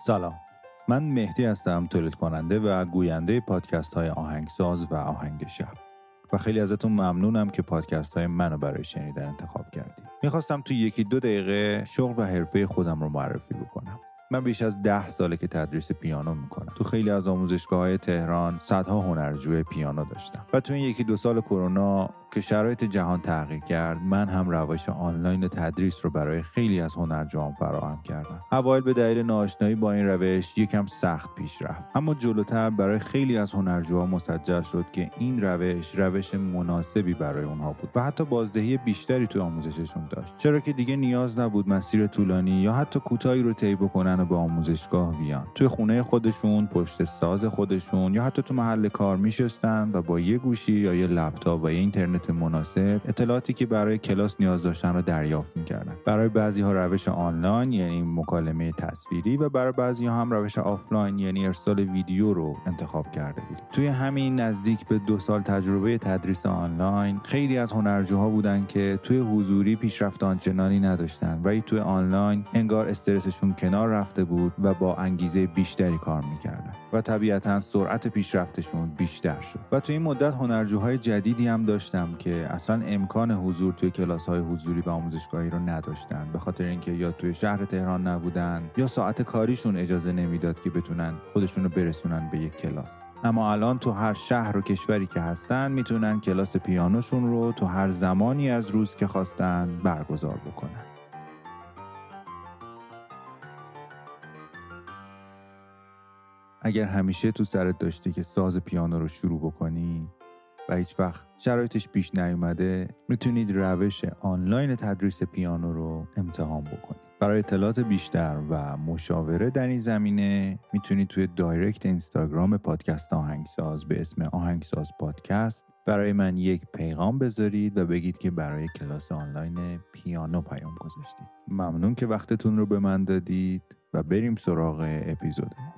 سلام. من مهدی هستم تولید کننده و گوینده پادکست های آهنگساز و آهنگ شب. و خیلی ازتون ممنونم که پادکست های منو برای شنیدن انتخاب کردید. می‌خواستم تو یکی دو دقیقه شغل و حرفه خودم رو معرفی بکنم. من بیش از ده ساله که تدریس پیانو می‌کنم. تو خیلی از آموزشگاه های تهران صدها هنرجوی پیانو داشتم. و تو این یکی دو سال کرونا که شرایط جهان تغییر کرد من هم روش آنلاین تدریس رو برای خیلی از هنرجوان فراهم کردم. اوایل به دلیل ناآشنایی با این روش یکم سخت پیش رفت. اما جلوتر برای خیلی از هنرجوها مسجل شد که این روش روش مناسبی برای اونها بود و حتی بازدهی بیشتری تو آموزششون داشت. چرا که دیگه نیاز نبود مسیر طولانی یا حتی کوتاهی رو طی بکنن و به آموزشگاه بیان. توی خونه خودشون پشت ساز خودشون یا حتی تو محل کار میشستن و با یه گوشی یا یه لپتاپ و یه اینترنت مناسب اطلاعاتی که برای کلاس نیاز داشتن رو دریافت می‌کردن. برای بعضی ها روش آنلاین یعنی مکالمه تصویری و برای بعضی ها هم روش آفلاین یعنی ارسال ویدیو رو انتخاب کرده بودیم. توی همین نزدیک به دو سال تجربه تدریس آنلاین خیلی از هنرجوها بودن که توی حضوری پیشرفت آنچنانی نداشتن. ولی توی آنلاین انگار استرسشون کنار رفته بود و با انگیزه بیشتری کار می‌کردن و طبیعتا سرعت پیشرفتشون بیشتر شد. و توی این مدت هنرجوهای جدیدی هم داشتم که اصلا امکان حضور توی کلاس های حضوری و آموزشگاهی رو نداشتن. به خاطر اینکه یا توی شهر تهران نبودن یا ساعت کاریشون اجازه نمی‌داد که بتونن خودشون رو برسونن به یک کلاس. اما الان تو هر شهر و کشوری که هستن می‌تونن کلاس پیانوشون رو تو هر زمانی از روز که خواستن برگزار بکنن. اگر همیشه تو سرت داشتی که ساز پیانو رو شروع بکنی و هیچ وقت شرایطش پیش نیومده می‌تونید روش آنلاین تدریس پیانو رو امتحان بکنید برای اطلاعات بیشتر و مشاوره در این زمینه می‌تونید توی دایرکت اینستاگرام پادکست آهنگساز به اسم آهنگساز پادکست برای من یک پیغام بذارید و بگید که برای کلاس آنلاین پیانو پیام گذاشتید. ممنون که وقتتون رو به من دادید و بریم سراغ اپیزودمون.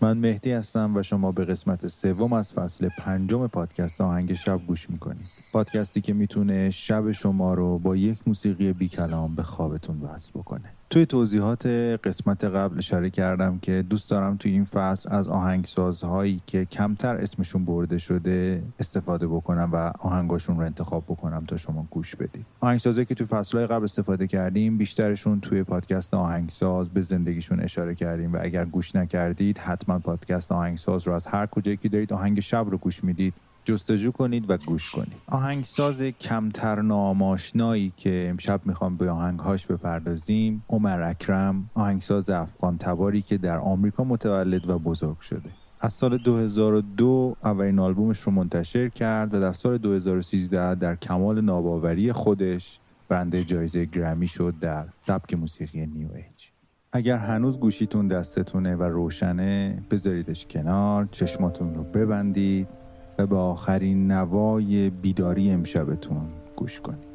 من مهدی هستم و شما به قسمت سوم از فصل پنجم پادکست آهنگ شب گوش می‌کنید. پادکستی که می‌تونه شب شما رو با یک موسیقی بی کلام به خوابتون وصل بکنه. توی توضیحات قسمت قبل اشاره کردم که دوست دارم توی این فصل از آهنگسازهایی که کمتر اسمشون برده شده استفاده بکنم و آهنگاشون رو انتخاب بکنم تا شما گوش بدید. آهنگسازهایی که توی فصلهای قبل استفاده کردیم بیشترشون توی پادکست آهنگساز به زندگیشون اشاره کردیم و اگر گوش نکردید حتما پادکست آهنگساز رو از هر کجایی که دارید آهنگ شب رو گوش می‌دید جستجو کنید و گوش کنید. آهنگساز کمتر ناماشنایی که امشب می‌خوام به آهنگهاش بپردازیم. عمر اکرم آهنگساز افغان تباری که در آمریکا متولد و بزرگ شده. از سال 2002 اولین آلبومش رو منتشر کرد و در سال 2013 در کمال ناباوری خودش برنده جایزه گرمی شد در سبک موسیقی نیو ایج. اگر هنوز گوشیتون دستتونه و روشنه بذاریدش کنار چشماتون رو ببندید. و به آخرین نوای بیداری امشبتون گوش کنید.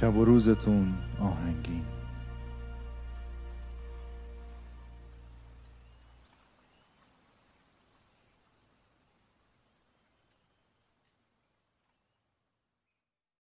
شب و روزتون آهنگین.